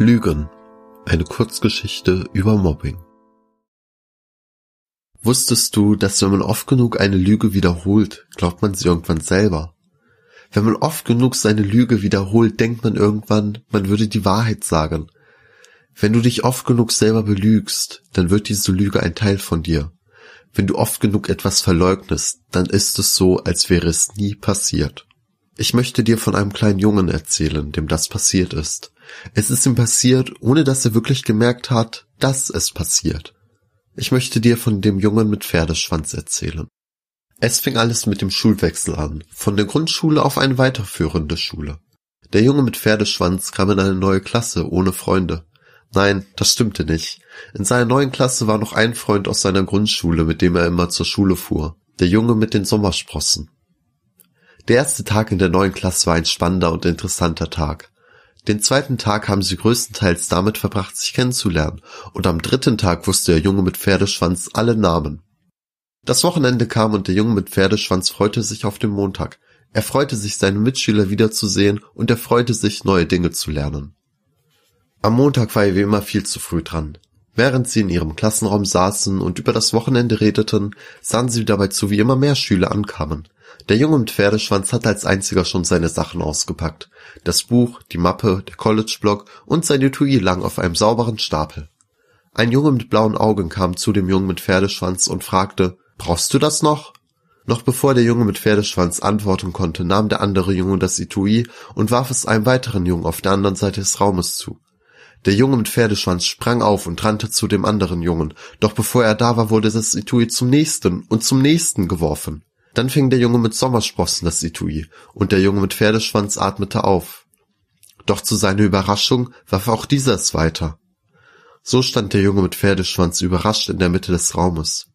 Lügen. Eine Kurzgeschichte über Mobbing. Wusstest du, dass wenn man oft genug eine Lüge wiederholt, glaubt man sie irgendwann selber? Wenn man oft genug seine Lüge wiederholt, denkt man irgendwann, man würde die Wahrheit sagen. Wenn du dich oft genug selber belügst, dann wird diese Lüge ein Teil von dir. Wenn du oft genug etwas verleugnest, dann ist es so, als wäre es nie passiert. Ich möchte dir von einem kleinen Jungen erzählen, dem das passiert ist. Es ist ihm passiert, ohne dass er wirklich gemerkt hat, dass es passiert. Ich möchte dir von dem Jungen mit Pferdeschwanz erzählen. Es fing alles mit dem Schulwechsel an, von der Grundschule auf eine weiterführende Schule. Der Junge mit Pferdeschwanz kam in eine neue Klasse ohne Freunde. Nein, das stimmte nicht. In seiner neuen Klasse war noch ein Freund aus seiner Grundschule, mit dem er immer zur Schule fuhr. Der Junge mit den Sommersprossen. Der erste Tag in der neuen Klasse war ein spannender und interessanter Tag. Den zweiten Tag haben sie größtenteils damit verbracht, sich kennenzulernen, und am dritten Tag wusste der Junge mit Pferdeschwanz alle Namen. Das Wochenende kam und der Junge mit Pferdeschwanz freute sich auf den Montag. Er freute sich, seine Mitschüler wiederzusehen, und er freute sich, neue Dinge zu lernen. Am Montag war er wie immer viel zu früh dran. Während sie in ihrem Klassenraum saßen und über das Wochenende redeten, sahen sie dabei zu, wie immer mehr Schüler ankamen. Der Junge mit Pferdeschwanz hatte als einziger schon seine Sachen ausgepackt. Das Buch, die Mappe, der College-Block und sein Etui lagen auf einem sauberen Stapel. Ein Junge mit blauen Augen kam zu dem Jungen mit Pferdeschwanz und fragte, brauchst du das noch? Noch bevor der Junge mit Pferdeschwanz antworten konnte, nahm der andere Junge das Etui und warf es einem weiteren Jungen auf der anderen Seite des Raumes zu. Der Junge mit Pferdeschwanz sprang auf und rannte zu dem anderen Jungen, doch bevor er da war, wurde das Etui zum nächsten und zum nächsten geworfen. Dann fing der Junge mit Sommersprossen das Etui, und der Junge mit Pferdeschwanz atmete auf. Doch zu seiner Überraschung warf auch dieser es weiter. So stand der Junge mit Pferdeschwanz überrascht in der Mitte des Raumes.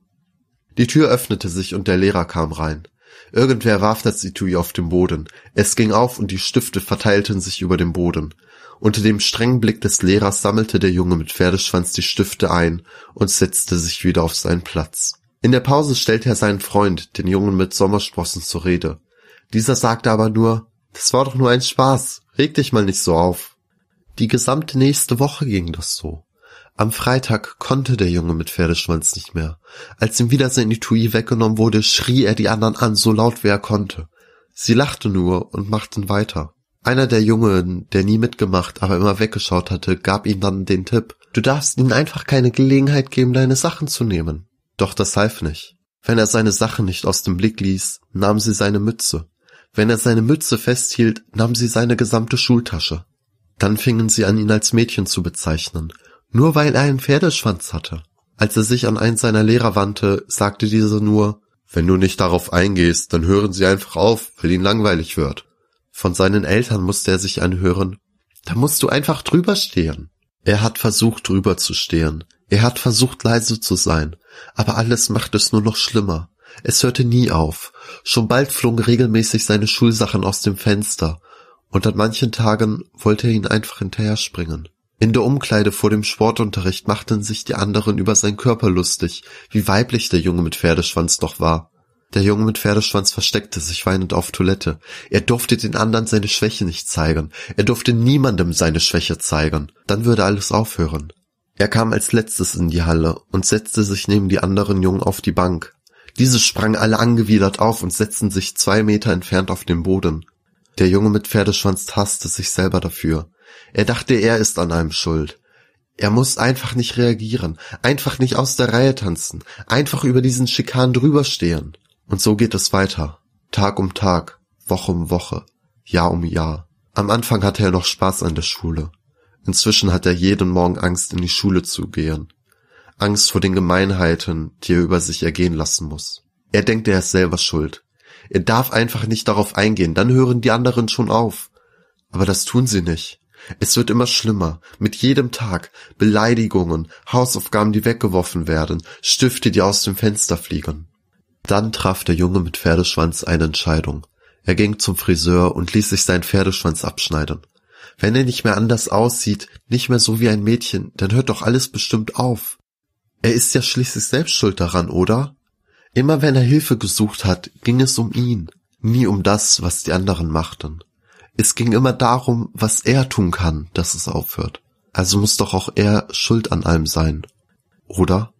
Die Tür öffnete sich und der Lehrer kam rein. Irgendwer warf das Etui auf den Boden. Es ging auf und die Stifte verteilten sich über dem Boden. Unter dem strengen Blick des Lehrers sammelte der Junge mit Pferdeschwanz die Stifte ein und setzte sich wieder auf seinen Platz. In der Pause stellte er seinen Freund, den Jungen mit Sommersprossen, zur Rede. Dieser sagte aber nur, das war doch nur ein Spaß, reg dich mal nicht so auf. Die gesamte nächste Woche ging das so. Am Freitag konnte der Junge mit Pferdeschwanz nicht mehr. Als ihm wieder sein Etui weggenommen wurde, schrie er die anderen an, so laut wie er konnte. Sie lachten nur und machten weiter. Einer der Jungen, der nie mitgemacht, aber immer weggeschaut hatte, gab ihm dann den Tipp, du darfst ihnen einfach keine Gelegenheit geben, deine Sachen zu nehmen. Doch das half nicht. Wenn er seine Sachen nicht aus dem Blick ließ, nahm sie seine Mütze. Wenn er seine Mütze festhielt, nahm sie seine gesamte Schultasche. Dann fingen sie an, ihn als Mädchen zu bezeichnen, nur weil er einen Pferdeschwanz hatte. Als er sich an einen seiner Lehrer wandte, sagte diese nur, wenn du nicht darauf eingehst, dann hören sie einfach auf, weil ihnen langweilig wird. Von seinen Eltern musste er sich anhören, da musst du einfach drüber stehen. Er hat versucht, drüber zu stehen. Er hat versucht, leise zu sein, aber alles macht es nur noch schlimmer. Es hörte nie auf. Schon bald flogen regelmäßig seine Schulsachen aus dem Fenster, und an manchen Tagen wollte er ihn einfach hinterher springen. In der Umkleide vor dem Sportunterricht machten sich die anderen über seinen Körper lustig, wie weiblich der Junge mit Pferdeschwanz doch war. Der Junge mit Pferdeschwanz versteckte sich weinend auf Toilette. Er durfte den anderen seine Schwäche nicht zeigen. Er durfte niemandem seine Schwäche zeigen. Dann würde alles aufhören. Er kam als letztes in die Halle und setzte sich neben die anderen Jungen auf die Bank. Diese sprangen alle angewidert auf und setzten sich zwei Meter entfernt auf den Boden. Der Junge mit Pferdeschwanz hasste sich selber dafür. Er dachte, er ist an einem schuld. Er muss einfach nicht reagieren, einfach nicht aus der Reihe tanzen, einfach über diesen Schikan drüberstehen. Und so geht es weiter. Tag um Tag, Woche um Woche, Jahr um Jahr. Am Anfang hatte er noch Spaß an der Schule. Inzwischen hat er jeden Morgen Angst, in die Schule zu gehen. Angst vor den Gemeinheiten, die er über sich ergehen lassen muss. Er denkt, er ist selber schuld. Er darf einfach nicht darauf eingehen, dann hören die anderen schon auf. Aber das tun sie nicht. Es wird immer schlimmer. Mit jedem Tag. Beleidigungen, Hausaufgaben, die weggeworfen werden, Stifte, die aus dem Fenster fliegen. Dann traf der Junge mit Pferdeschwanz eine Entscheidung. Er ging zum Friseur und ließ sich seinen Pferdeschwanz abschneiden. Wenn er nicht mehr anders aussieht, nicht mehr so wie ein Mädchen, dann hört doch alles bestimmt auf. Er ist ja schließlich selbst schuld daran, oder? Immer wenn er Hilfe gesucht hat, ging es um ihn, nie um das, was die anderen machten. Es ging immer darum, was er tun kann, dass es aufhört. Also muss doch auch er schuld an allem sein, oder?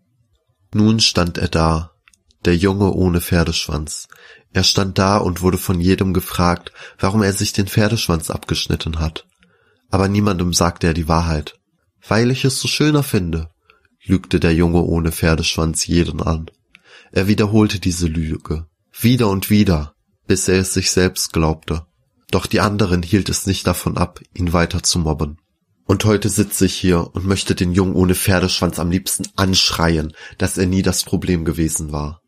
Nun stand er da, der Junge ohne Pferdeschwanz. Er stand da und wurde von jedem gefragt, warum er sich den Pferdeschwanz abgeschnitten hat. Aber niemandem sagte er die Wahrheit. Weil ich es so schöner finde, lügte der Junge ohne Pferdeschwanz jeden an. Er wiederholte diese Lüge, wieder und wieder, bis er es sich selbst glaubte. Doch die anderen hielt es nicht davon ab, ihn weiter zu mobben. Und heute sitze ich hier und möchte den Jungen ohne Pferdeschwanz am liebsten anschreien, dass er nie das Problem gewesen war.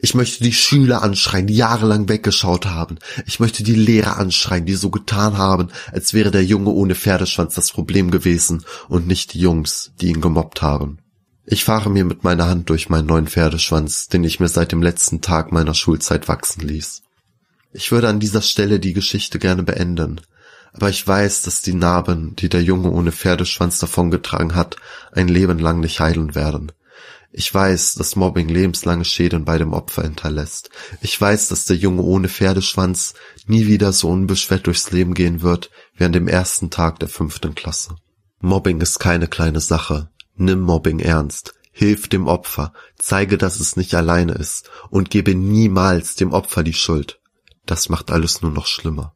Ich möchte die Schüler anschreien, die jahrelang weggeschaut haben. Ich möchte die Lehrer anschreien, die so getan haben, als wäre der Junge ohne Pferdeschwanz das Problem gewesen und nicht die Jungs, die ihn gemobbt haben. Ich fahre mir mit meiner Hand durch meinen neuen Pferdeschwanz, den ich mir seit dem letzten Tag meiner Schulzeit wachsen ließ. Ich würde an dieser Stelle die Geschichte gerne beenden, aber ich weiß, dass die Narben, die der Junge ohne Pferdeschwanz davongetragen hat, ein Leben lang nicht heilen werden. Ich weiß, dass Mobbing lebenslange Schäden bei dem Opfer hinterlässt. Ich weiß, dass der Junge ohne Pferdeschwanz nie wieder so unbeschwert durchs Leben gehen wird wie an dem ersten Tag der fünften Klasse. Mobbing ist keine kleine Sache. Nimm Mobbing ernst. Hilf dem Opfer, zeige, dass es nicht alleine ist und gebe niemals dem Opfer die Schuld. Das macht alles nur noch schlimmer.